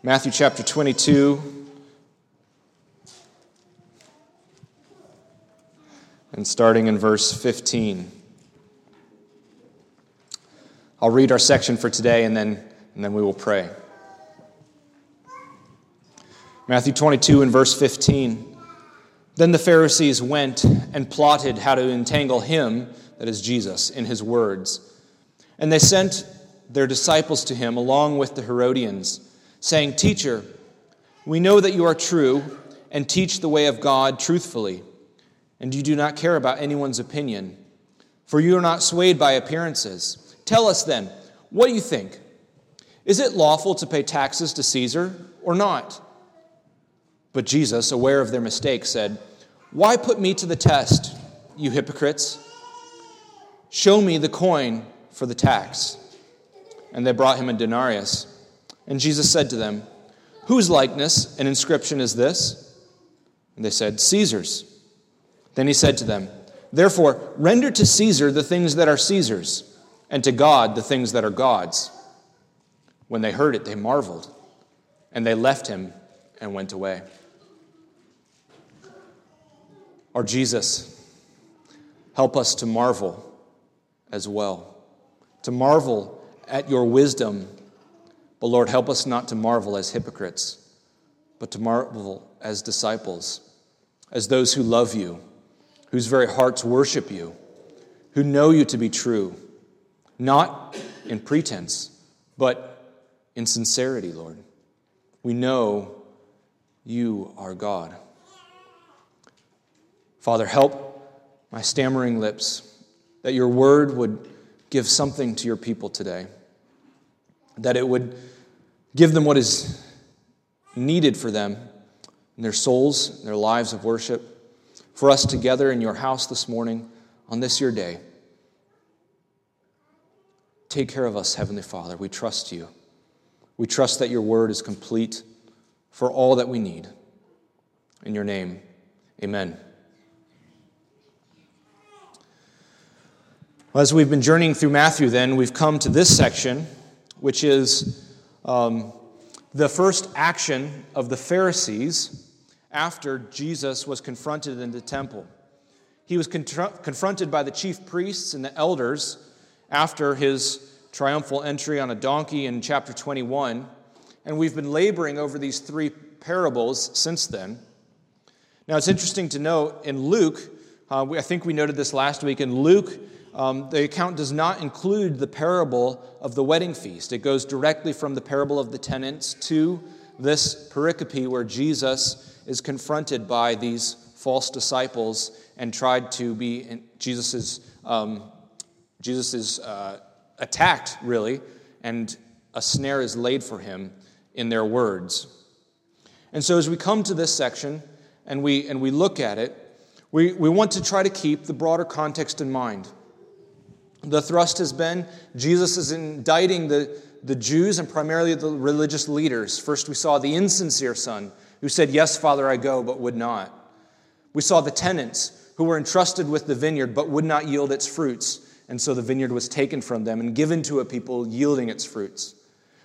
Matthew chapter 22. And starting in verse 15. I'll read our section for today and then, and then we will pray. Matthew 22 and verse 15. Then the Pharisees went and plotted how to entangle him, that is Jesus, in his words. And they sent their disciples to him along with the Herodians saying, Teacher, we know that you are true and teach the way of God truthfully, and you do not care about anyone's opinion, for you are not swayed by appearances. Tell us then, what do you think? Is it lawful to pay taxes to Caesar or not? But Jesus, aware of their mistake, said, Why put me to the test, you hypocrites? Show me the coin for the tax. And they brought him a denarius. And Jesus said to them, Whose likeness and inscription is this? And they said, Caesar's. Then he said to them, Therefore, render to Caesar the things that are Caesar's, and to God the things that are God's. When they heard it, they marveled, and they left him and went away. Our Jesus, help us to marvel as well, to marvel at your wisdom but Lord, help us not to marvel as hypocrites, but to marvel as disciples, as those who love you, whose very hearts worship you, who know you to be true, not in pretense, but in sincerity, Lord. We know you are God. Father, help my stammering lips that your word would give something to your people today that it would give them what is needed for them in their souls, in their lives of worship, for us together in your house this morning on this your day. Take care of us, Heavenly Father. We trust you. We trust that your word is complete for all that we need. In your name, amen. As we've been journeying through Matthew, then, we've come to this section which is um, the first action of the Pharisees after Jesus was confronted in the temple. He was confronted by the chief priests and the elders after his triumphal entry on a donkey in chapter 21. And we've been laboring over these three parables since then. Now, it's interesting to note in Luke, uh, we, I think we noted this last week, in Luke, um, the account does not include the parable of the wedding feast. It goes directly from the parable of the tenants to this pericope where Jesus is confronted by these false disciples and tried to be Jesus is um, Jesus is uh, attacked really, and a snare is laid for him in their words. And so as we come to this section and we and we look at it, we, we want to try to keep the broader context in mind. The thrust has been Jesus is indicting the, the Jews and primarily the religious leaders. First, we saw the insincere son who said, Yes, Father, I go, but would not. We saw the tenants who were entrusted with the vineyard but would not yield its fruits. And so the vineyard was taken from them and given to a people yielding its fruits.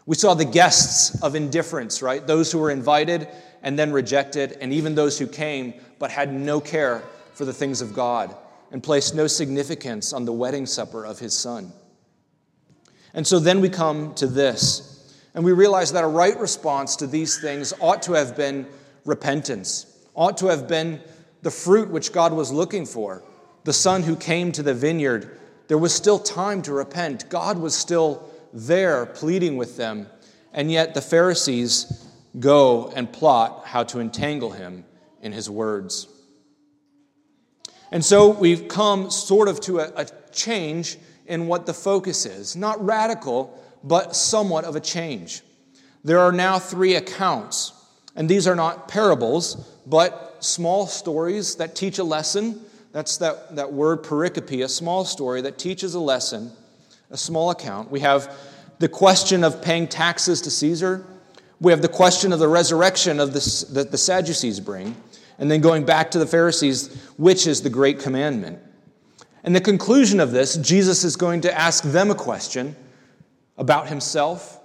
We saw the guests of indifference, right? Those who were invited and then rejected, and even those who came but had no care for the things of God and placed no significance on the wedding supper of his son. And so then we come to this, and we realize that a right response to these things ought to have been repentance, ought to have been the fruit which God was looking for. The son who came to the vineyard, there was still time to repent. God was still there pleading with them, and yet the Pharisees go and plot how to entangle him in his words. And so we've come sort of to a, a change in what the focus is. Not radical, but somewhat of a change. There are now three accounts, and these are not parables, but small stories that teach a lesson. That's that, that word pericope, a small story that teaches a lesson, a small account. We have the question of paying taxes to Caesar. We have the question of the resurrection of this, that the Sadducees bring. And then going back to the Pharisees, which is the great commandment? And the conclusion of this, Jesus is going to ask them a question about himself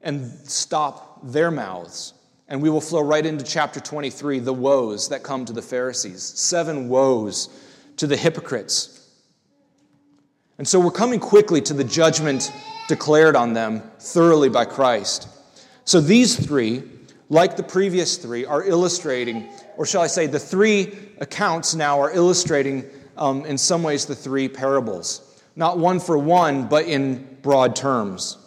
and stop their mouths. And we will flow right into chapter 23, the woes that come to the Pharisees. Seven woes to the hypocrites. And so we're coming quickly to the judgment declared on them thoroughly by Christ. So these three, like the previous three, are illustrating, or shall I say, the three accounts now are illustrating, um, in some ways, the three parables. Not one for one, but in broad terms.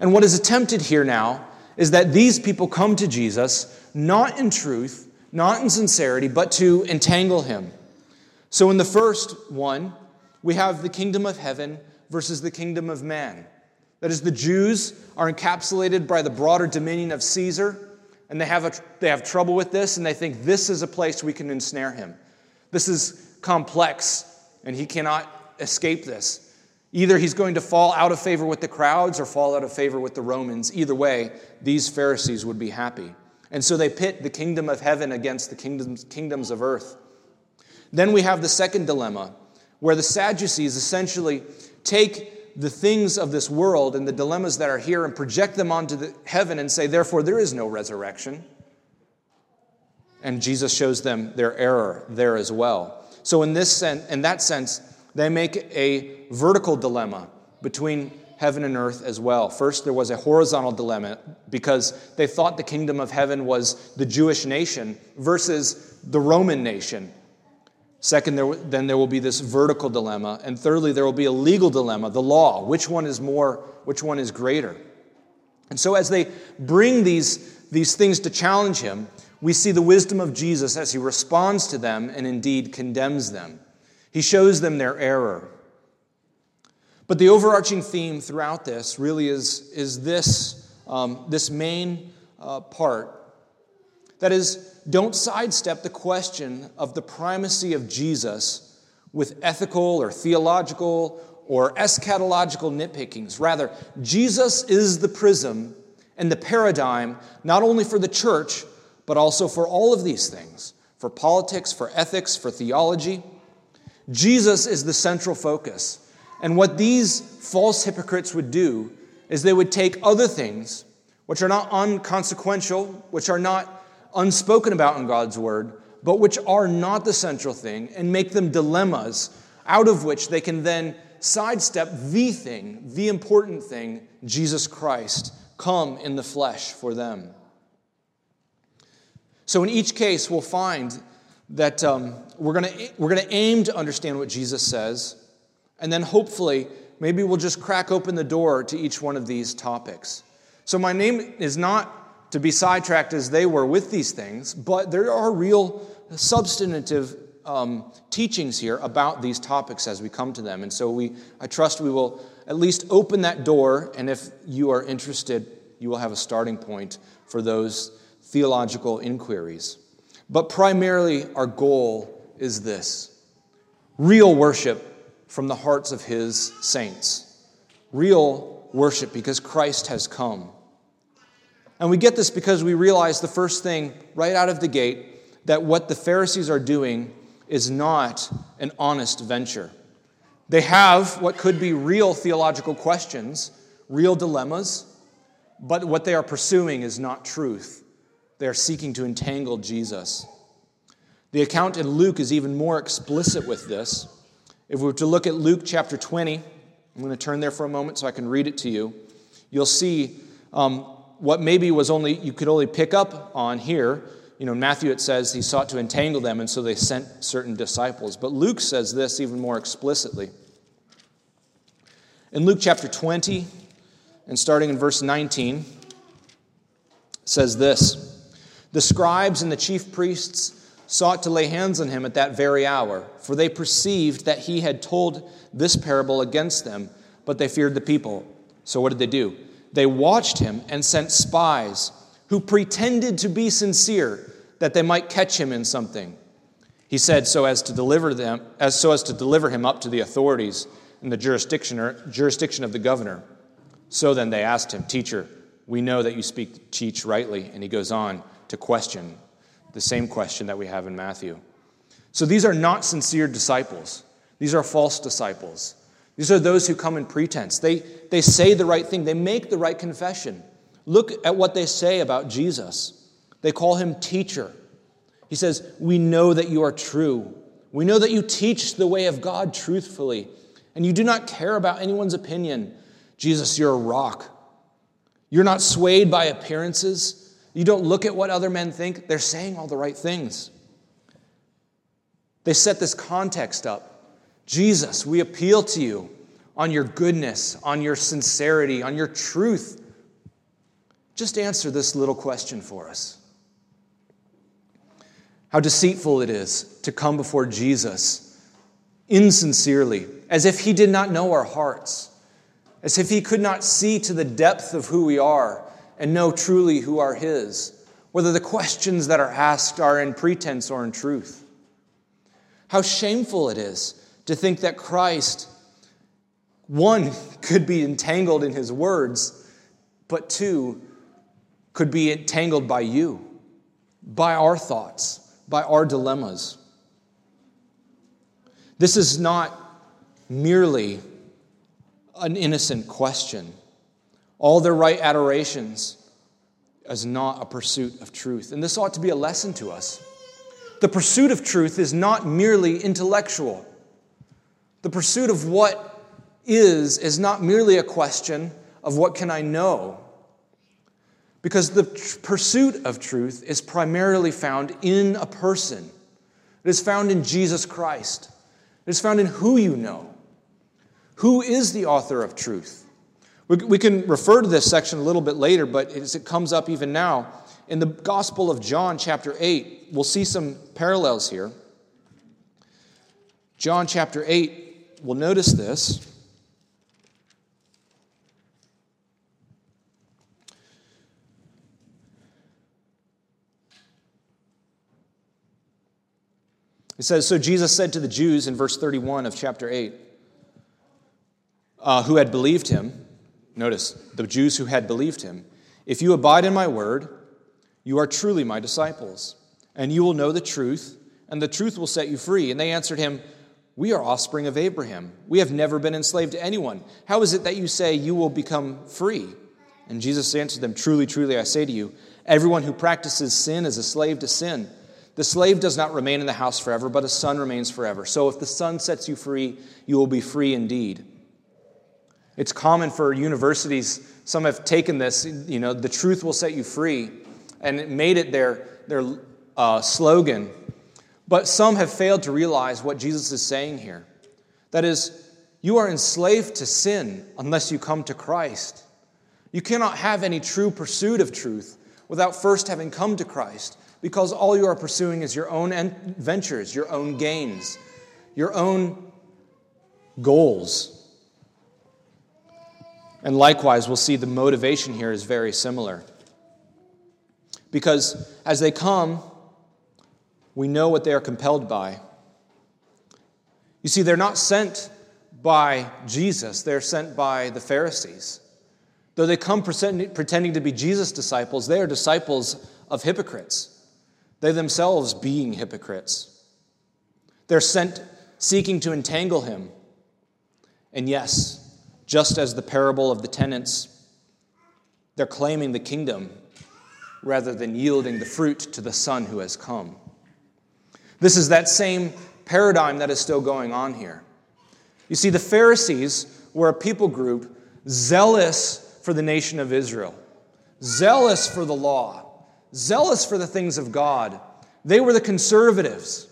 And what is attempted here now is that these people come to Jesus not in truth, not in sincerity, but to entangle him. So in the first one, we have the kingdom of heaven versus the kingdom of man. That is, the Jews are encapsulated by the broader dominion of Caesar, and they have, a, they have trouble with this, and they think this is a place we can ensnare him. This is complex, and he cannot escape this. Either he's going to fall out of favor with the crowds or fall out of favor with the Romans. Either way, these Pharisees would be happy. And so they pit the kingdom of heaven against the kingdoms, kingdoms of earth. Then we have the second dilemma, where the Sadducees essentially take the things of this world and the dilemmas that are here and project them onto heaven and say, therefore, there is no resurrection. And Jesus shows them their error there as well. So, in, this sense, in that sense, they make a vertical dilemma between heaven and earth as well. First, there was a horizontal dilemma because they thought the kingdom of heaven was the Jewish nation versus the Roman nation. Second, there, then there will be this vertical dilemma. And thirdly, there will be a legal dilemma, the law. Which one is more, which one is greater? And so, as they bring these, these things to challenge him, we see the wisdom of Jesus as he responds to them and indeed condemns them. He shows them their error. But the overarching theme throughout this really is, is this, um, this main uh, part. That is, don't sidestep the question of the primacy of Jesus with ethical or theological or eschatological nitpickings. Rather, Jesus is the prism and the paradigm not only for the church, but also for all of these things for politics, for ethics, for theology. Jesus is the central focus. And what these false hypocrites would do is they would take other things, which are not unconsequential, which are not unspoken about in God's word, but which are not the central thing, and make them dilemmas out of which they can then sidestep the thing, the important thing, Jesus Christ, come in the flesh for them. So, in each case, we'll find that um, we're going we're going to aim to understand what Jesus says, and then hopefully, maybe we'll just crack open the door to each one of these topics. So, my name is not to be sidetracked as they were with these things, but there are real substantive um, teachings here about these topics as we come to them. And so, we, I trust we will at least open that door, and if you are interested, you will have a starting point for those theological inquiries. But primarily, our goal is this real worship from the hearts of his saints. Real worship because Christ has come. And we get this because we realize the first thing right out of the gate that what the Pharisees are doing is not an honest venture. They have what could be real theological questions, real dilemmas, but what they are pursuing is not truth. They are seeking to entangle Jesus. The account in Luke is even more explicit with this. If we were to look at Luke chapter 20, I'm going to turn there for a moment so I can read it to you. You'll see um, what maybe was only you could only pick up on here. You know, in Matthew it says he sought to entangle them, and so they sent certain disciples. But Luke says this even more explicitly. In Luke chapter 20, and starting in verse 19, says this. The scribes and the chief priests sought to lay hands on him at that very hour, for they perceived that he had told this parable against them, but they feared the people. So what did they do? They watched him and sent spies who pretended to be sincere that they might catch him in something. He said so as to deliver them as so as to deliver him up to the authorities in the jurisdiction or jurisdiction of the governor. So then they asked him, "Teacher, we know that you speak teach rightly." And he goes on, to question the same question that we have in Matthew. So these are not sincere disciples, these are false disciples. These are those who come in pretense. They, they say the right thing, they make the right confession. Look at what they say about Jesus. They call him teacher. He says, We know that you are true. We know that you teach the way of God truthfully, and you do not care about anyone's opinion. Jesus, you're a rock. You're not swayed by appearances. You don't look at what other men think. They're saying all the right things. They set this context up. Jesus, we appeal to you on your goodness, on your sincerity, on your truth. Just answer this little question for us. How deceitful it is to come before Jesus insincerely, as if he did not know our hearts, as if he could not see to the depth of who we are and know truly who are his, whether the questions that are asked are in pretense or in truth. How shameful it is to think that Christ, one, could be entangled in his words, but two, could be entangled by you, by our thoughts by our dilemmas. This is not merely an innocent question. All their right adorations is not a pursuit of truth. And this ought to be a lesson to us. The pursuit of truth is not merely intellectual. The pursuit of what is is not merely a question of what can I know, because the tr- pursuit of truth is primarily found in a person. It is found in Jesus Christ. It is found in who you know. Who is the author of truth? We, we can refer to this section a little bit later, but as it comes up even now, in the Gospel of John, chapter 8, we'll see some parallels here. John chapter 8, we'll notice this. It says, So Jesus said to the Jews in verse 31 of chapter 8, uh, who had believed him, notice, the Jews who had believed him, If you abide in my word, you are truly my disciples, and you will know the truth, and the truth will set you free. And they answered him, We are offspring of Abraham. We have never been enslaved to anyone. How is it that you say you will become free? And Jesus answered them, Truly, truly, I say to you, everyone who practices sin is a slave to sin. The slave does not remain in the house forever, but a son remains forever. So if the son sets you free, you will be free indeed. It's common for universities, some have taken this, you know, the truth will set you free, and made it their, their uh, slogan. But some have failed to realize what Jesus is saying here. That is, you are enslaved to sin unless you come to Christ. You cannot have any true pursuit of truth without first having come to Christ because all you are pursuing is your own ventures, your own gains, your own goals. And likewise, we'll see the motivation here is very similar. Because as they come, we know what they are compelled by. You see, they're not sent by Jesus, they're sent by the Pharisees. Though they come pretending to be Jesus' disciples, they are disciples of hypocrites they themselves being hypocrites. They're sent seeking to entangle him. And yes, just as the parable of the tenants, they're claiming the kingdom rather than yielding the fruit to the Son who has come. This is that same paradigm that is still going on here. You see, the Pharisees were a people group zealous for the nation of Israel, zealous for the law zealous for the things of God. They were the conservatives.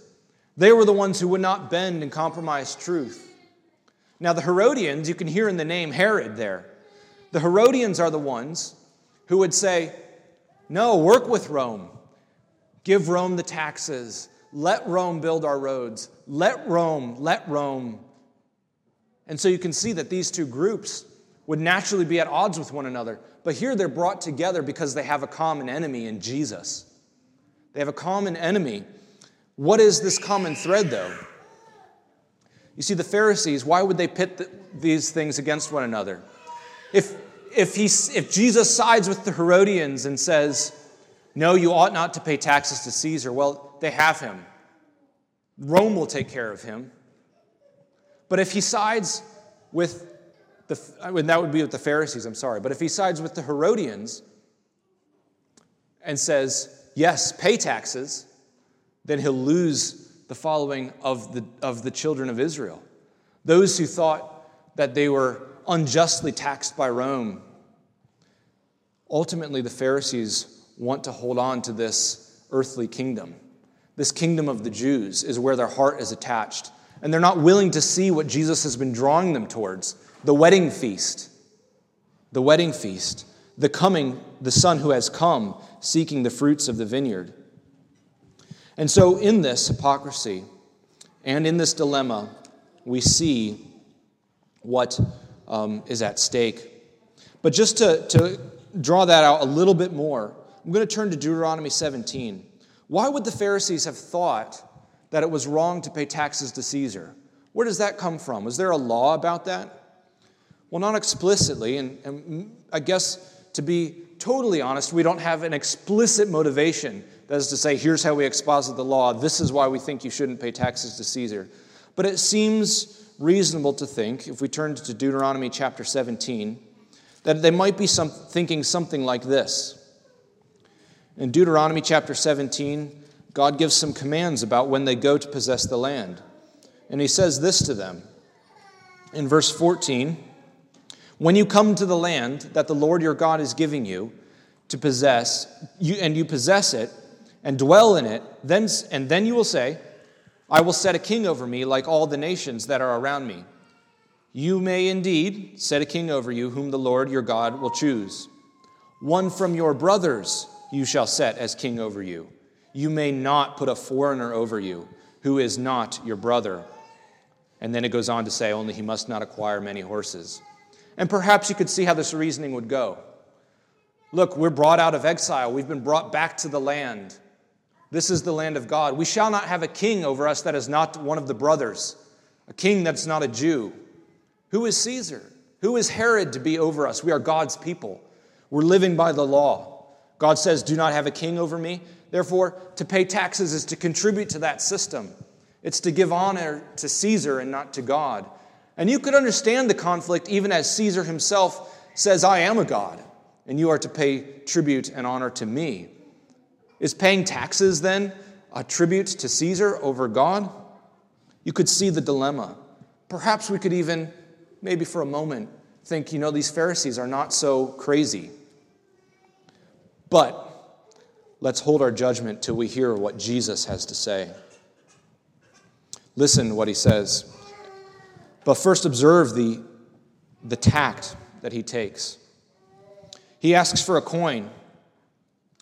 They were the ones who would not bend and compromise truth. Now, the Herodians, you can hear in the name Herod there. The Herodians are the ones who would say, No, work with Rome. Give Rome the taxes. Let Rome build our roads. Let Rome, let Rome. And so you can see that these two groups would naturally be at odds with one another. But here they're brought together because they have a common enemy in Jesus. They have a common enemy. What is this common thread, though? You see, the Pharisees, why would they pit the, these things against one another? If, if, he, if Jesus sides with the Herodians and says, No, you ought not to pay taxes to Caesar, well, they have him. Rome will take care of him. But if he sides with the, and that would be with the Pharisees, I'm sorry. But if he sides with the Herodians, and says, yes, pay taxes, then he'll lose the following of the, of the children of Israel. Those who thought that they were unjustly taxed by Rome. Ultimately, the Pharisees want to hold on to this earthly kingdom. This kingdom of the Jews is where their heart is attached. And they're not willing to see what Jesus has been drawing them towards the wedding feast. The wedding feast. The coming, the Son who has come, seeking the fruits of the vineyard. And so, in this hypocrisy and in this dilemma, we see what um, is at stake. But just to, to draw that out a little bit more, I'm going to turn to Deuteronomy 17. Why would the Pharisees have thought that it was wrong to pay taxes to Caesar? Where does that come from? Was there a law about that? Well, not explicitly, and, and I guess to be totally honest, we don't have an explicit motivation. That is to say, here's how we exposit the law. This is why we think you shouldn't pay taxes to Caesar. But it seems reasonable to think, if we turn to Deuteronomy chapter 17, that they might be some, thinking something like this. In Deuteronomy chapter 17, God gives some commands about when they go to possess the land. And he says this to them in verse 14 when you come to the land that the Lord your God is giving you to possess, you, and you possess it and dwell in it, then, and then you will say, I will set a king over me like all the nations that are around me. You may indeed set a king over you, whom the Lord your God will choose. One from your brothers you shall set as king over you. You may not put a foreigner over you, who is not your brother. And then it goes on to say, only he must not acquire many horses. And perhaps you could see how this reasoning would go. Look, we're brought out of exile, we've been brought back to the land. This is the land of God. We shall not have a king over us that is not one of the brothers, a king that's not a Jew. Who is Caesar? Who is Herod to be over us? We are God's people. We're living by the law. God says, Do not have a king over me. Therefore, to pay taxes is to contribute to that system. It's to give honor to Caesar and not to God. And you could understand the conflict even as Caesar himself says, I am a God, and you are to pay tribute and honor to me. Is paying taxes then a tribute to Caesar over God? You could see the dilemma. Perhaps we could even, maybe for a moment, think, you know, these Pharisees are not so crazy. But let's hold our judgment till we hear what Jesus has to say. Listen what he says. But first, observe the, the tact that he takes. He asks for a coin,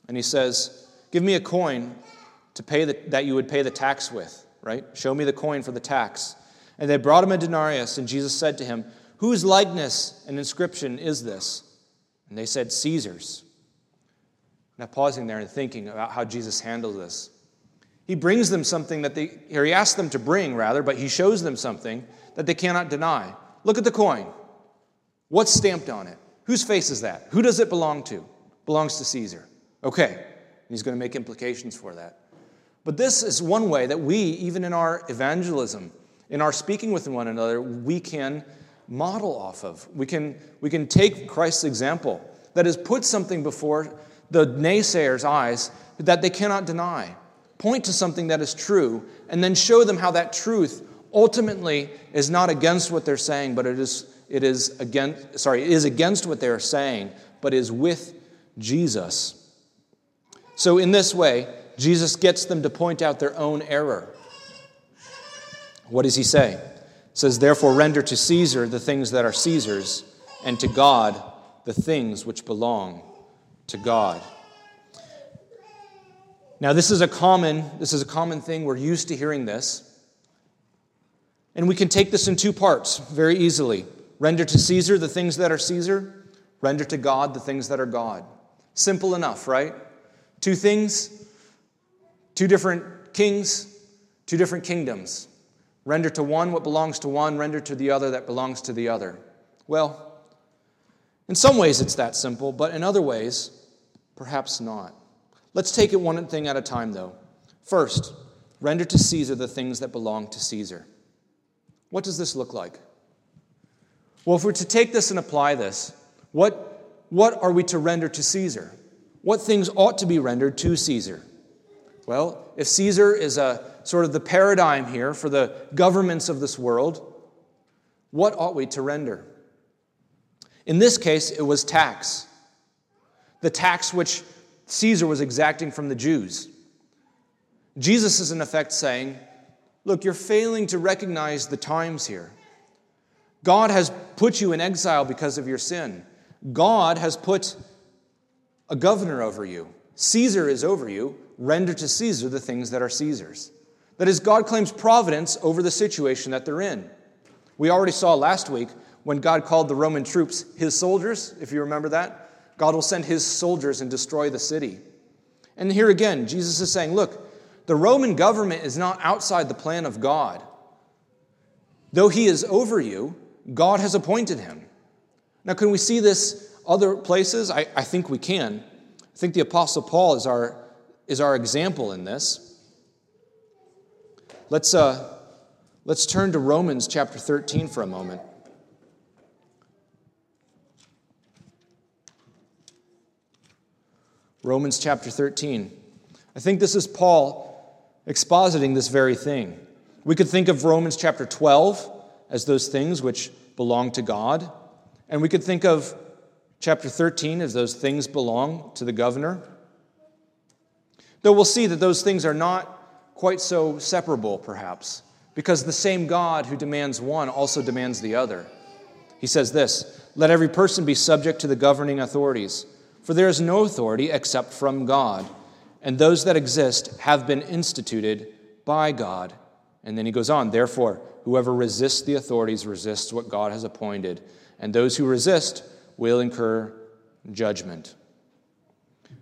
and he says, Give me a coin to pay the, that you would pay the tax with, right? Show me the coin for the tax. And they brought him a denarius, and Jesus said to him, Whose likeness and inscription is this? And they said, Caesar's. Now, pausing there and thinking about how Jesus handles this. He brings them something that they, or he asks them to bring, rather, but he shows them something that they cannot deny. Look at the coin. What's stamped on it? Whose face is that? Who does it belong to? Belongs to Caesar. Okay. And he's going to make implications for that. But this is one way that we, even in our evangelism, in our speaking with one another, we can model off of. We can, we can take Christ's example that has put something before the naysayers' eyes that they cannot deny. Point to something that is true, and then show them how that truth ultimately is not against what they're saying, but it is, it is against, sorry, it is against what they're saying, but is with Jesus. So in this way, Jesus gets them to point out their own error. What does he say? He says, Therefore, render to Caesar the things that are Caesar's, and to God the things which belong to God. Now, this is a common, this is a common thing. We're used to hearing this. And we can take this in two parts very easily render to Caesar the things that are Caesar, render to God the things that are God. Simple enough, right? Two things, two different kings, two different kingdoms. Render to one what belongs to one, render to the other that belongs to the other. Well, in some ways it's that simple, but in other ways, perhaps not. Let's take it one thing at a time, though. First, render to Caesar the things that belong to Caesar. What does this look like? Well, if we're to take this and apply this, what, what are we to render to Caesar? What things ought to be rendered to Caesar? Well, if Caesar is a sort of the paradigm here for the governments of this world, what ought we to render? In this case, it was tax. The tax which Caesar was exacting from the Jews. Jesus is, in effect, saying, Look, you're failing to recognize the times here. God has put you in exile because of your sin. God has put a governor over you. Caesar is over you. Render to Caesar the things that are Caesar's. That is, God claims providence over the situation that they're in. We already saw last week when God called the Roman troops his soldiers, if you remember that. God will send his soldiers and destroy the city. And here again, Jesus is saying, look, the Roman government is not outside the plan of God. Though he is over you, God has appointed him. Now, can we see this other places? I, I think we can. I think the Apostle Paul is our, is our example in this. Let's, uh, let's turn to Romans chapter 13 for a moment. Romans chapter 13. I think this is Paul expositing this very thing. We could think of Romans chapter 12 as those things which belong to God, and we could think of chapter 13 as those things belong to the governor. Though we'll see that those things are not quite so separable, perhaps, because the same God who demands one also demands the other. He says this Let every person be subject to the governing authorities, for there is no authority except from God and those that exist have been instituted by God. And then he goes on, therefore, whoever resists the authorities resists what God has appointed, and those who resist will incur judgment.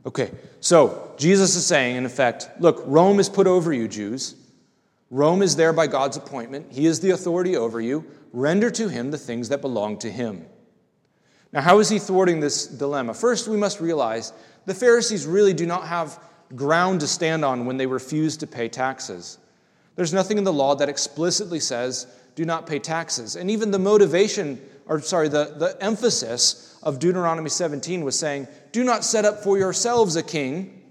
Okay, so Jesus is saying, in effect, look, Rome is put over you, Jews. Rome is there by God's appointment. He is the authority over you. Render to him the things that belong to him. Now, how is he thwarting this dilemma? First, we must realize the Pharisees really do not have ground to stand on when they refuse to pay taxes. There's nothing in the law that explicitly says, do not pay taxes. And even the motivation, or sorry, the, the emphasis of Deuteronomy 17 was saying, do not set up for yourselves a king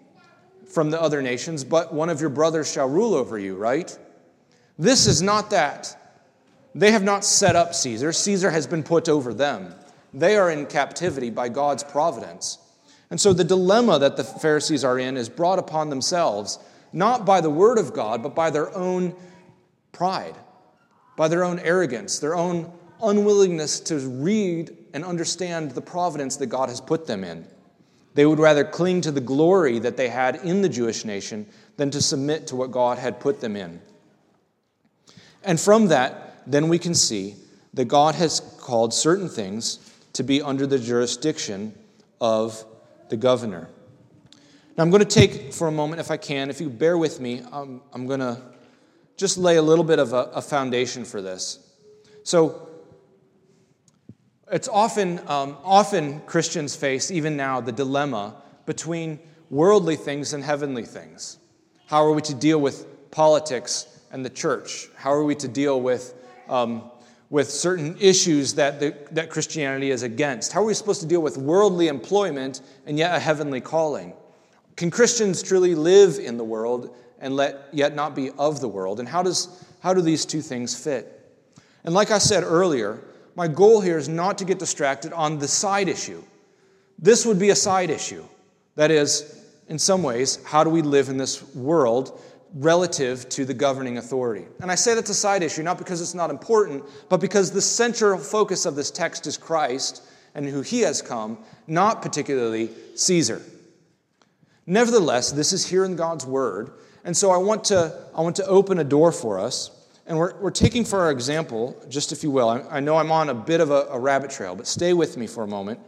from the other nations, but one of your brothers shall rule over you, right? This is not that. They have not set up Caesar, Caesar has been put over them. They are in captivity by God's providence. And so the dilemma that the Pharisees are in is brought upon themselves, not by the word of God, but by their own pride, by their own arrogance, their own unwillingness to read and understand the providence that God has put them in. They would rather cling to the glory that they had in the Jewish nation than to submit to what God had put them in. And from that, then we can see that God has called certain things to be under the jurisdiction of the governor. Now, I'm going to take for a moment, if I can, if you bear with me, um, I'm going to just lay a little bit of a, a foundation for this. So, it's often, um, often Christians face, even now, the dilemma between worldly things and heavenly things. How are we to deal with politics and the church? How are we to deal with um, with certain issues that, the, that Christianity is against? How are we supposed to deal with worldly employment and yet a heavenly calling? Can Christians truly live in the world and let, yet not be of the world? And how, does, how do these two things fit? And like I said earlier, my goal here is not to get distracted on the side issue. This would be a side issue. That is, in some ways, how do we live in this world relative to the governing authority. And I say that's a side issue, not because it's not important, but because the central focus of this text is Christ and who he has come, not particularly Caesar. Nevertheless, this is here in God's word, and so I want to, I want to open a door for us. And we're, we're taking for our example, just if you will, I, I know I'm on a bit of a, a, rabbit trail, but stay with me for a moment.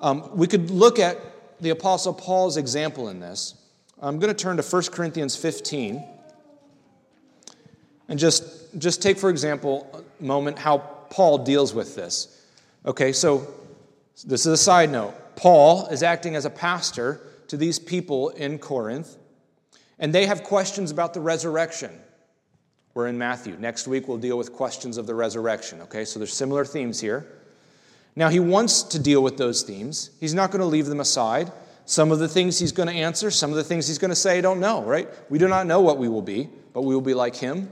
Um, we could look at the Apostle Paul's example in this. I'm going to turn to 1 Corinthians 15 and just, just take, for example, a moment how Paul deals with this. Okay, so this is a side note. Paul is acting as a pastor to these people in Corinth, and they have questions about the resurrection. We're in Matthew. Next week, we'll deal with questions of the resurrection. Okay, so there's similar themes here. Now, he wants to deal with those themes. He's not going to leave them aside. Some of the things he's going to answer, some of the things he's going to say, I don't know, right? We do not know what we will be, but we will be like him.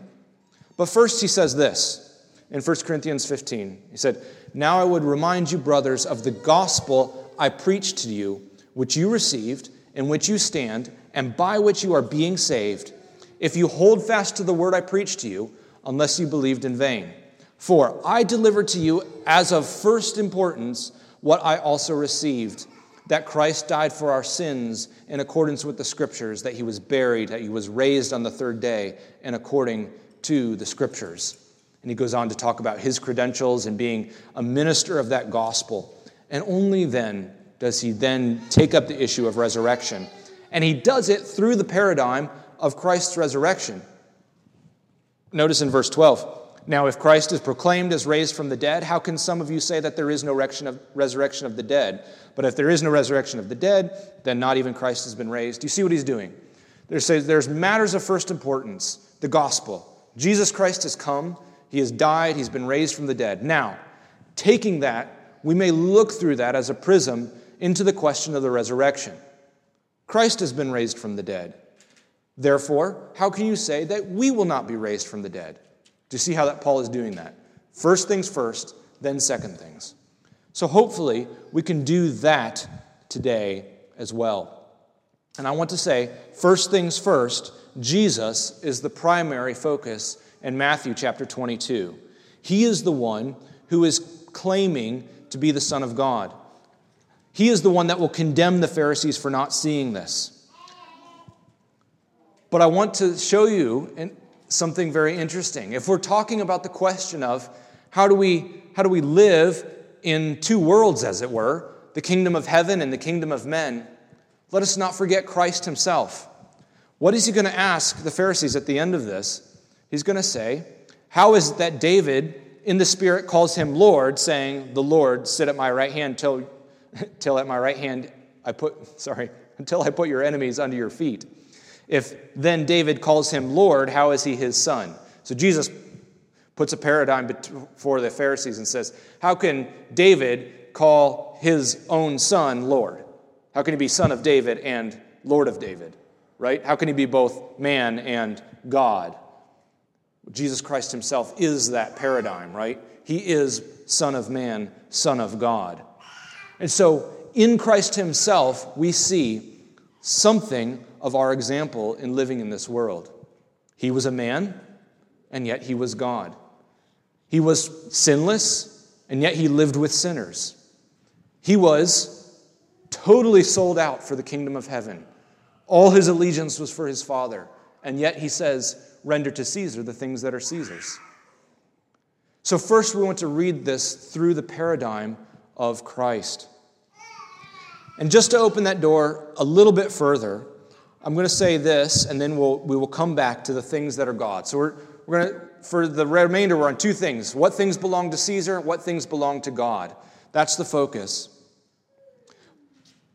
But first, he says this in 1 Corinthians 15. He said, Now I would remind you, brothers, of the gospel I preached to you, which you received, in which you stand, and by which you are being saved, if you hold fast to the word I preached to you, unless you believed in vain. For I delivered to you as of first importance what I also received that Christ died for our sins in accordance with the scriptures, that he was buried, that he was raised on the third day, and according to the scriptures. And he goes on to talk about his credentials and being a minister of that gospel. And only then does he then take up the issue of resurrection. And he does it through the paradigm of Christ's resurrection. Notice in verse 12. Now, if Christ is proclaimed as raised from the dead, how can some of you say that there is no resurrection of the dead? But if there is no resurrection of the dead, then not even Christ has been raised. Do you see what he's doing? There's, there's matters of first importance the gospel. Jesus Christ has come, he has died, he's been raised from the dead. Now, taking that, we may look through that as a prism into the question of the resurrection. Christ has been raised from the dead. Therefore, how can you say that we will not be raised from the dead? Do you see how that Paul is doing that? First things first, then second things. So hopefully we can do that today as well. And I want to say, first things first, Jesus is the primary focus in Matthew chapter 22. He is the one who is claiming to be the Son of God. He is the one that will condemn the Pharisees for not seeing this. But I want to show you something very interesting. If we're talking about the question of how do we, how do we live in two worlds, as it were, the kingdom of heaven and the kingdom of men, let us not forget Christ himself. What is he going to ask the Pharisees at the end of this? He's going to say, How is it that David in the Spirit calls him Lord, saying, The Lord, sit at my right hand till, till at my right hand I put, sorry, until I put your enemies under your feet. If then David calls him Lord, how is he his son? So Jesus puts a paradigm before the Pharisees and says, How can David call his own son Lord? How can he be son of David and Lord of David? Right? How can he be both man and God? Jesus Christ himself is that paradigm, right? He is Son of Man, Son of God. And so in Christ himself, we see something of our example in living in this world. He was a man, and yet he was God. He was sinless, and yet he lived with sinners. He was totally sold out for the kingdom of heaven. All his allegiance was for his Father, and yet he says, Render to Caesar the things that are Caesar's. So, first, we want to read this through the paradigm of Christ. And just to open that door a little bit further, I'm going to say this, and then we'll, we will come back to the things that are God. So, we're, we're going to for the remainder, we're on two things what things belong to Caesar, what things belong to God. That's the focus.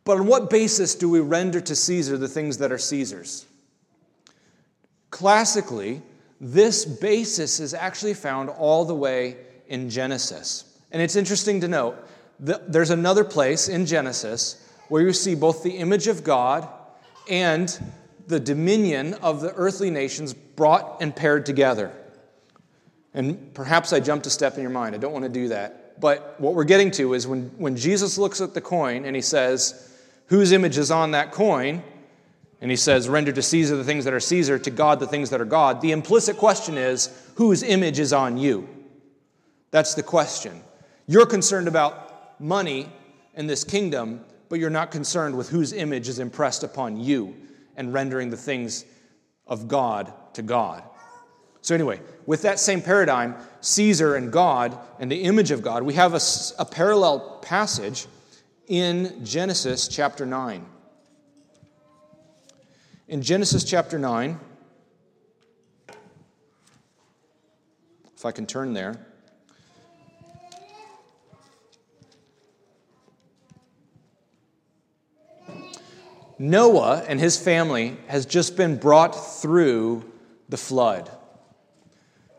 But on what basis do we render to Caesar the things that are Caesar's? Classically, this basis is actually found all the way in Genesis. And it's interesting to note that there's another place in Genesis where you see both the image of God and the dominion of the earthly nations brought and paired together. And perhaps I jumped a step in your mind. I don't want to do that. But what we're getting to is when, when Jesus looks at the coin and he says, Whose image is on that coin? And he says, Render to Caesar the things that are Caesar, to God the things that are God. The implicit question is, Whose image is on you? That's the question. You're concerned about money in this kingdom, but you're not concerned with whose image is impressed upon you and rendering the things of God to God. So, anyway, with that same paradigm, Caesar and God and the image of God, we have a, a parallel passage in Genesis chapter 9. In Genesis chapter 9, if I can turn there. Noah and his family has just been brought through the flood.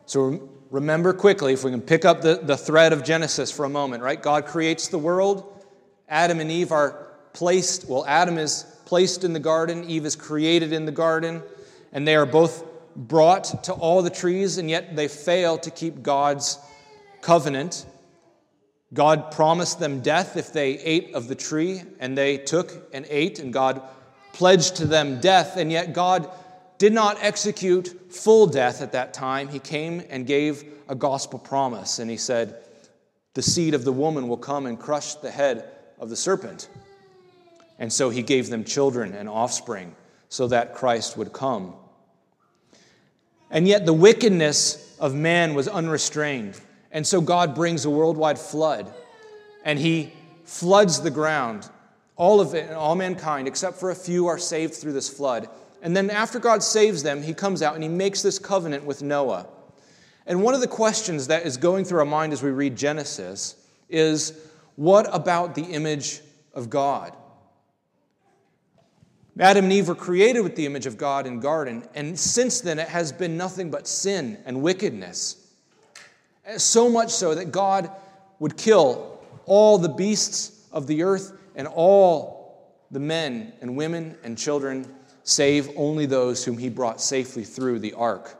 So remember quickly, if we can pick up the, the thread of Genesis for a moment, right? God creates the world. Adam and Eve are placed, well, Adam is placed in the garden, Eve is created in the garden, and they are both brought to all the trees, and yet they fail to keep God's covenant. God promised them death if they ate of the tree, and they took and ate, and God pledged to them death, and yet God did not execute full death at that time. He came and gave a gospel promise, and He said, The seed of the woman will come and crush the head of the serpent. And so He gave them children and offspring so that Christ would come. And yet the wickedness of man was unrestrained. And so God brings a worldwide flood, and He floods the ground. All of it, and all mankind, except for a few, are saved through this flood. And then after God saves them, He comes out and He makes this covenant with Noah. And one of the questions that is going through our mind as we read Genesis is what about the image of God? Adam and Eve were created with the image of God in garden, and since then it has been nothing but sin and wickedness. So much so that God would kill all the beasts of the earth and all the men and women and children, save only those whom he brought safely through the ark.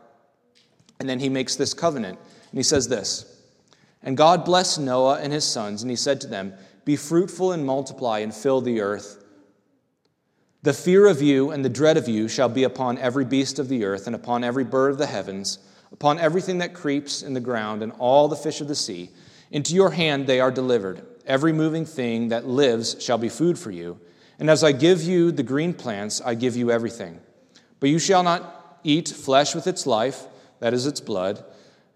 And then he makes this covenant, and he says this And God blessed Noah and his sons, and he said to them, Be fruitful and multiply and fill the earth. The fear of you and the dread of you shall be upon every beast of the earth, and upon every bird of the heavens, upon everything that creeps in the ground, and all the fish of the sea. Into your hand they are delivered. Every moving thing that lives shall be food for you. And as I give you the green plants, I give you everything. But you shall not eat flesh with its life, that is its blood,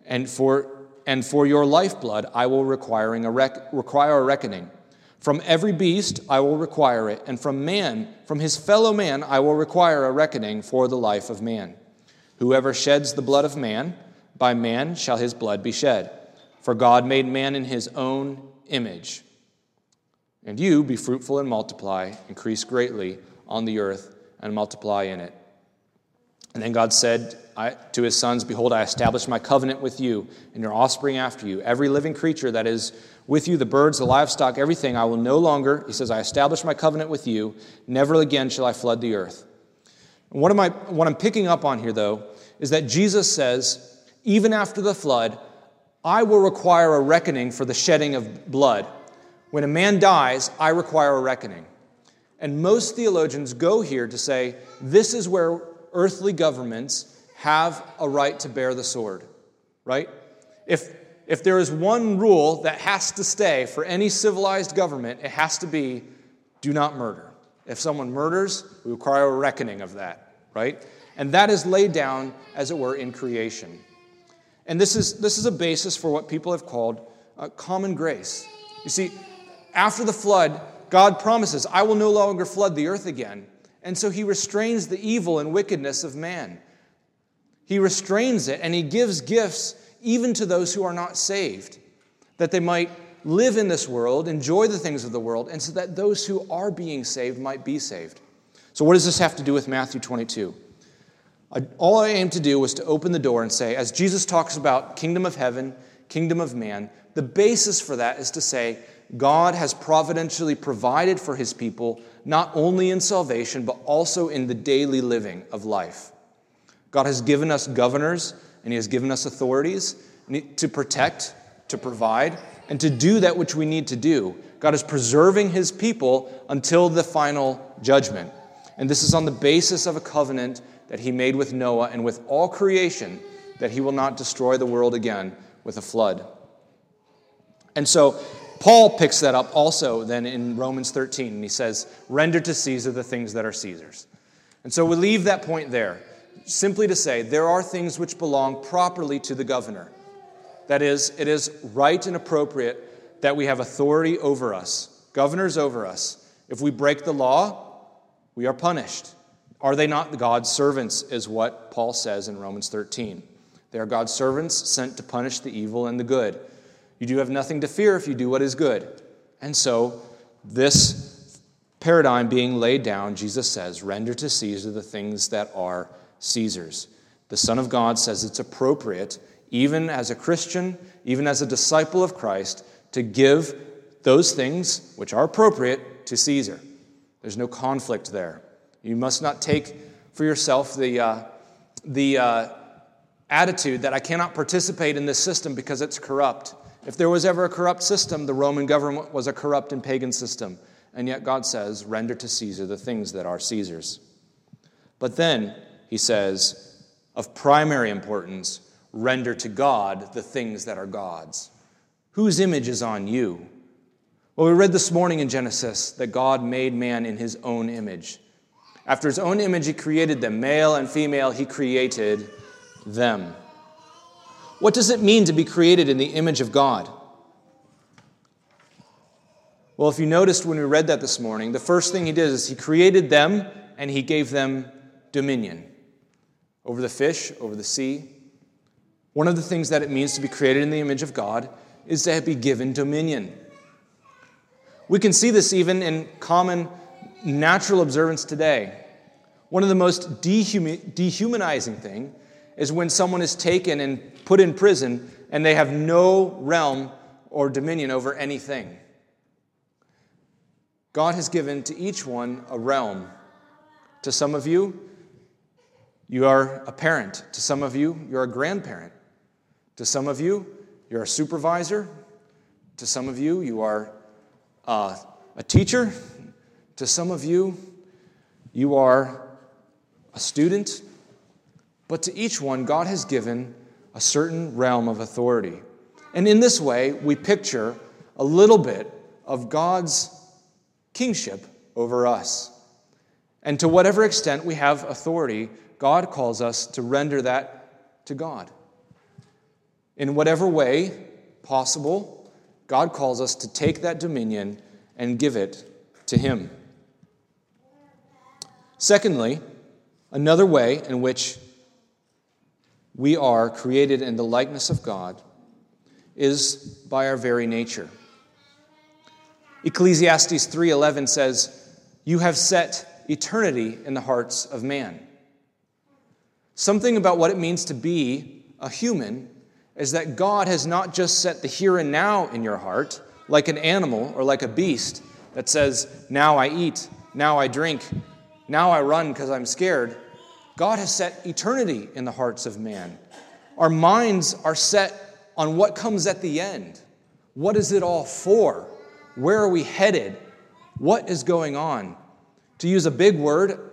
and for, and for your lifeblood I will requiring a rec- require a reckoning. From every beast I will require it, and from man, from his fellow man, I will require a reckoning for the life of man. Whoever sheds the blood of man, by man shall his blood be shed. For God made man in his own image. And you be fruitful and multiply, increase greatly on the earth, and multiply in it. And then God said to his sons, Behold, I establish my covenant with you and your offspring after you. Every living creature that is with you, the birds, the livestock, everything, I will no longer, he says, I establish my covenant with you. Never again shall I flood the earth. What, am I, what I'm picking up on here, though, is that Jesus says, even after the flood, I will require a reckoning for the shedding of blood. When a man dies, I require a reckoning. And most theologians go here to say this is where earthly governments have a right to bear the sword, right? If, if there is one rule that has to stay for any civilized government, it has to be do not murder. If someone murders, we require a reckoning of that, right? And that is laid down, as it were, in creation. And this is, this is a basis for what people have called uh, common grace. You see, after the flood, God promises, I will no longer flood the earth again. And so he restrains the evil and wickedness of man. He restrains it and he gives gifts even to those who are not saved, that they might live in this world, enjoy the things of the world, and so that those who are being saved might be saved. So, what does this have to do with Matthew 22? All I aim to do was to open the door and say, as Jesus talks about kingdom of heaven, kingdom of man, the basis for that is to say, God has providentially provided for his people not only in salvation, but also in the daily living of life. God has given us governors and he has given us authorities to protect, to provide, and to do that which we need to do. God is preserving his people until the final judgment. And this is on the basis of a covenant that he made with Noah and with all creation that he will not destroy the world again with a flood. And so Paul picks that up also then in Romans 13, and he says, Render to Caesar the things that are Caesar's. And so we leave that point there, simply to say there are things which belong properly to the governor. That is, it is right and appropriate that we have authority over us, governors over us. If we break the law, we are punished. Are they not God's servants, is what Paul says in Romans 13. They are God's servants sent to punish the evil and the good. You do have nothing to fear if you do what is good. And so, this paradigm being laid down, Jesus says, render to Caesar the things that are Caesar's. The Son of God says it's appropriate, even as a Christian, even as a disciple of Christ, to give those things which are appropriate to Caesar. There's no conflict there. You must not take for yourself the, uh, the uh, attitude that I cannot participate in this system because it's corrupt. If there was ever a corrupt system, the Roman government was a corrupt and pagan system. And yet God says, render to Caesar the things that are Caesar's. But then he says, of primary importance, render to God the things that are God's. Whose image is on you? Well, we read this morning in Genesis that God made man in his own image. After his own image, he created them. Male and female, he created them. What does it mean to be created in the image of God? Well, if you noticed when we read that this morning, the first thing he did is he created them and he gave them dominion over the fish, over the sea. One of the things that it means to be created in the image of God is to be given dominion. We can see this even in common natural observance today. One of the most dehumanizing thing is when someone is taken and put in prison and they have no realm or dominion over anything. God has given to each one a realm. To some of you, you are a parent. To some of you, you're a grandparent. To some of you, you're a supervisor. To some of you, you are uh, a teacher. To some of you, you are a student. But to each one, God has given a certain realm of authority. And in this way, we picture a little bit of God's kingship over us. And to whatever extent we have authority, God calls us to render that to God. In whatever way possible, God calls us to take that dominion and give it to Him. Secondly, another way in which we are created in the likeness of God is by our very nature. Ecclesiastes 3:11 says, "You have set eternity in the hearts of man." Something about what it means to be a human is that God has not just set the here and now in your heart, like an animal or like a beast that says, Now I eat, now I drink, now I run because I'm scared. God has set eternity in the hearts of man. Our minds are set on what comes at the end. What is it all for? Where are we headed? What is going on? To use a big word,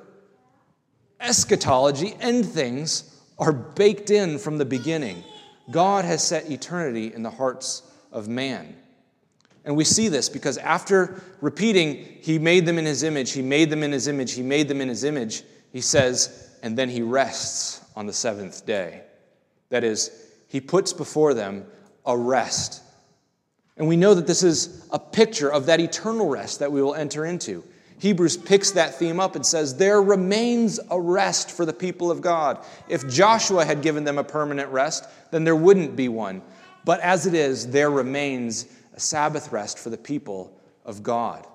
eschatology, end things, are baked in from the beginning. God has set eternity in the hearts of man. And we see this because after repeating, He made them in His image, He made them in His image, He made them in His image, He says, and then He rests on the seventh day. That is, He puts before them a rest. And we know that this is a picture of that eternal rest that we will enter into. Hebrews picks that theme up and says, There remains a rest for the people of God. If Joshua had given them a permanent rest, then there wouldn't be one. But as it is, there remains a Sabbath rest for the people of God.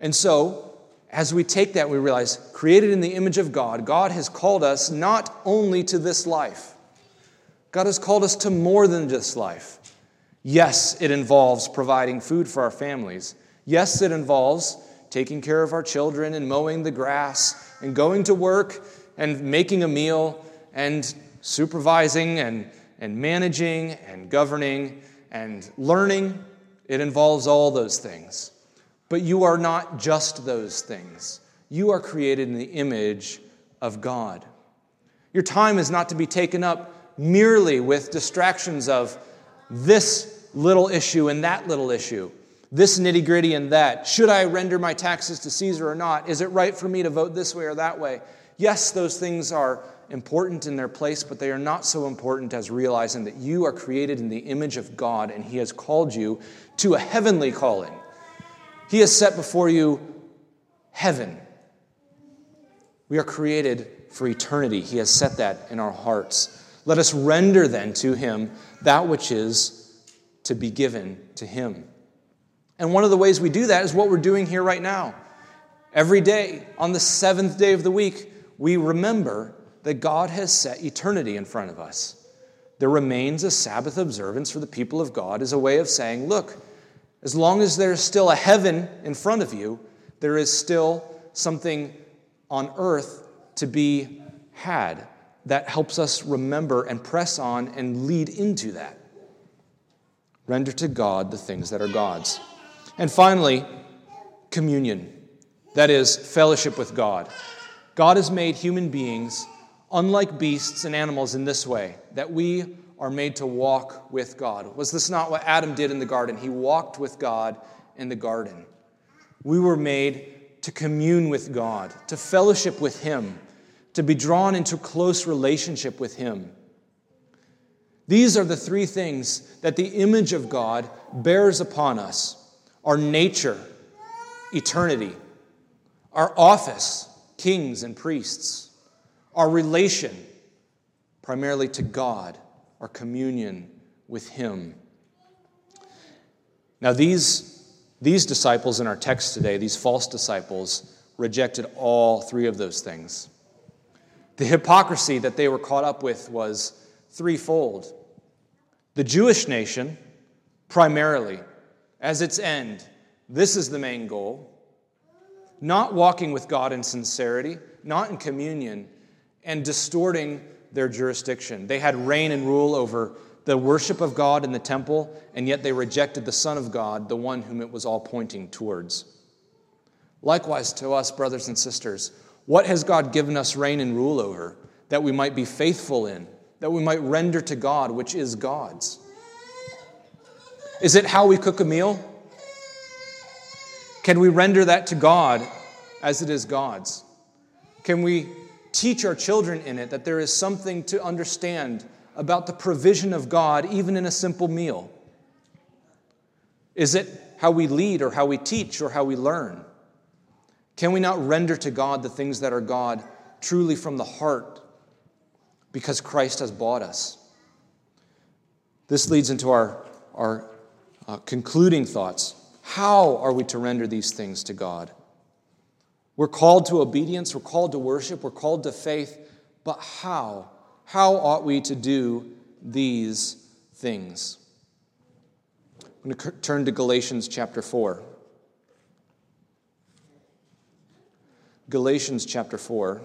And so, as we take that, we realize, created in the image of God, God has called us not only to this life, God has called us to more than this life. Yes, it involves providing food for our families. Yes, it involves taking care of our children and mowing the grass and going to work and making a meal and supervising and, and managing and governing and learning. It involves all those things. But you are not just those things. You are created in the image of God. Your time is not to be taken up merely with distractions of this little issue and that little issue, this nitty gritty and that. Should I render my taxes to Caesar or not? Is it right for me to vote this way or that way? Yes, those things are important in their place, but they are not so important as realizing that you are created in the image of God and He has called you to a heavenly calling. He has set before you heaven. We are created for eternity. He has set that in our hearts. Let us render then to Him that which is to be given to Him. And one of the ways we do that is what we're doing here right now. Every day, on the seventh day of the week, we remember that God has set eternity in front of us. There remains a Sabbath observance for the people of God as a way of saying, look, as long as there's still a heaven in front of you, There is still something on earth to be had that helps us remember and press on and lead into that. Render to God the things that are God's. And finally, communion. That is, fellowship with God. God has made human beings unlike beasts and animals in this way that we are made to walk with God. Was this not what Adam did in the garden? He walked with God in the garden. We were made to commune with God, to fellowship with Him, to be drawn into close relationship with Him. These are the three things that the image of God bears upon us our nature, eternity, our office, kings and priests, our relation, primarily to God, our communion with Him. Now, these, these disciples in our text today, these false disciples, rejected all three of those things. The hypocrisy that they were caught up with was threefold. The Jewish nation, primarily, as its end, this is the main goal. Not walking with God in sincerity, not in communion, and distorting their jurisdiction. They had reign and rule over the worship of God in the temple, and yet they rejected the Son of God, the one whom it was all pointing towards. Likewise, to us, brothers and sisters, what has God given us reign and rule over that we might be faithful in, that we might render to God, which is God's? Is it how we cook a meal? Can we render that to God as it is God's? Can we teach our children in it that there is something to understand about the provision of God, even in a simple meal? Is it how we lead, or how we teach, or how we learn? Can we not render to God the things that are God truly from the heart because Christ has bought us? This leads into our, our uh, concluding thoughts. How are we to render these things to God? We're called to obedience, we're called to worship, we're called to faith, but how? How ought we to do these things? I'm going to turn to Galatians chapter 4. Galatians chapter 4.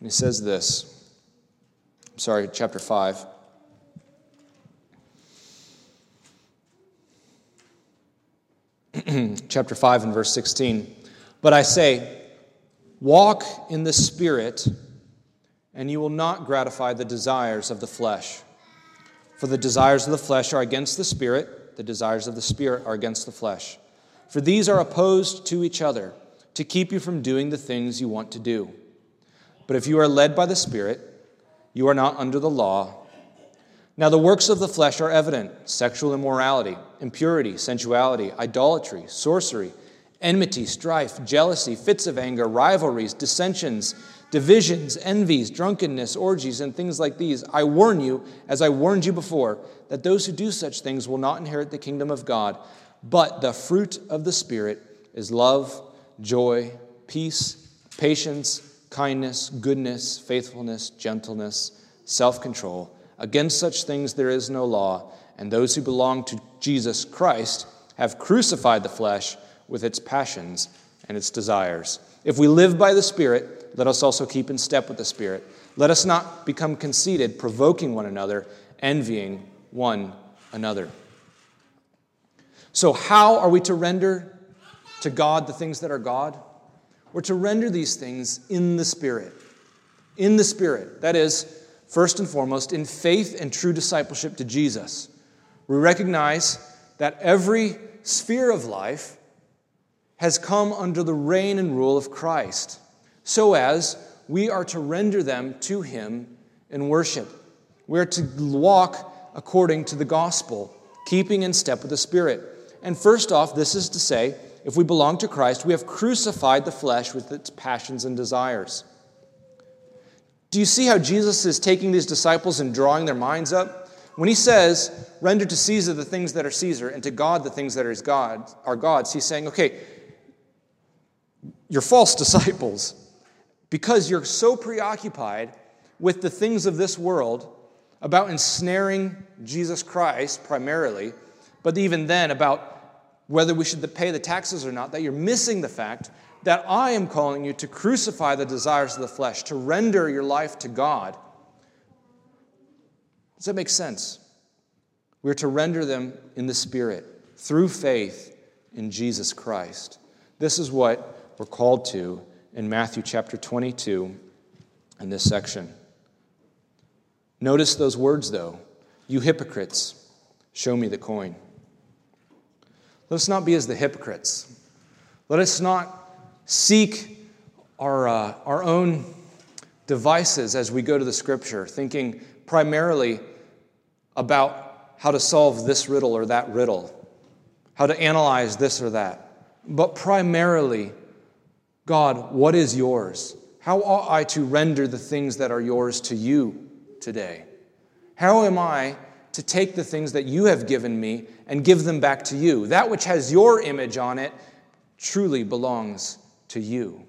And he says this. I'm sorry, chapter 5. chapter 5 and verse 16. But I say, walk in the Spirit, and you will not gratify the desires of the flesh. For the desires of the flesh are against the Spirit, the desires of the Spirit are against the flesh. For these are opposed to each other to keep you from doing the things you want to do. But if you are led by the Spirit, you are not under the law. Now, the works of the flesh are evident sexual immorality, impurity, sensuality, idolatry, sorcery, enmity, strife, jealousy, fits of anger, rivalries, dissensions, divisions, envies, drunkenness, orgies, and things like these. I warn you, as I warned you before, that those who do such things will not inherit the kingdom of God. But the fruit of the Spirit is love, joy, peace, patience, kindness, goodness, faithfulness, gentleness, self control. Against such things there is no law, and those who belong to Jesus Christ have crucified the flesh with its passions and its desires. If we live by the Spirit, let us also keep in step with the Spirit. Let us not become conceited, provoking one another, envying one another. So, how are we to render to God the things that are God? We're to render these things in the Spirit. In the Spirit. That is, first and foremost, in faith and true discipleship to Jesus. We recognize that every sphere of life has come under the reign and rule of Christ, so as we are to render them to Him in worship. We are to walk according to the gospel, keeping in step with the Spirit. And first off, this is to say, if we belong to Christ, we have crucified the flesh with its passions and desires. Do you see how Jesus is taking these disciples and drawing their minds up? When he says, render to Caesar the things that are Caesar and to God the things that are God are God's, he's saying, okay, you're false disciples because you're so preoccupied with the things of this world about ensnaring Jesus Christ primarily, but even then about whether we should pay the taxes or not, that you're missing the fact that I am calling you to crucify the desires of the flesh, to render your life to God. Does that make sense? We're to render them in the Spirit through faith in Jesus Christ. This is what we're called to in Matthew chapter 22 in this section. Notice those words, though. You hypocrites, show me the coin. Let us not be as the hypocrites. Let us not seek our, uh, our own devices as we go to the scripture, thinking primarily about how to solve this riddle or that riddle, how to analyze this or that, but primarily, God, what is yours? How ought I to render the things that are yours to you today? How am I to take the things that you have given me and give them back to you? That which has your image on it truly belongs to you.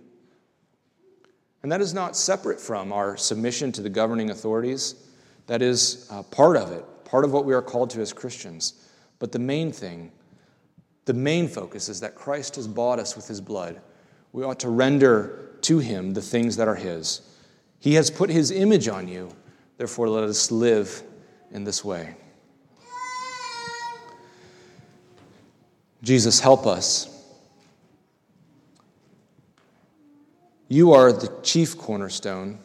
And that is not separate from our submission to the governing authorities. That is uh, part of it, part of what we are called to as Christians. But the main thing, the main focus is that Christ has bought us with his blood. We ought to render to him the things that are his. He has put his image on you, therefore, let us live in this way. Jesus, help us You are the chief cornerstone,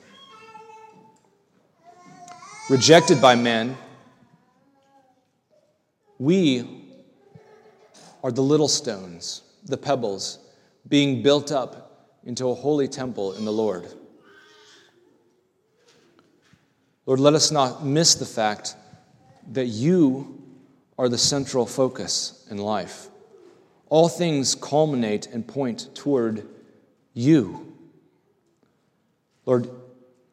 rejected by men. We are the little stones, the pebbles, being built up into a holy temple in the Lord. Lord, let us not miss the fact that you are the central focus in life. All things culminate and point toward you. Lord,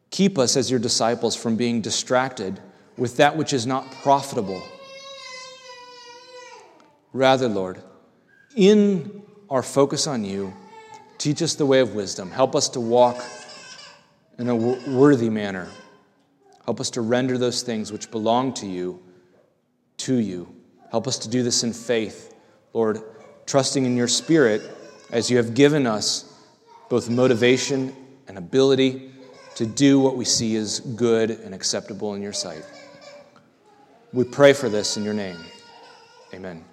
keep us as your disciples from being distracted with that which is not profitable. Rather, Lord, in our focus on you, teach us the way of wisdom. Help us to walk in a worthy manner. Help us to render those things which belong to you to you. Help us to do this in faith, Lord, trusting in your Spirit as you have given us both motivation and ability to do what we see as good and acceptable in your sight. We pray for this in your name. Amen.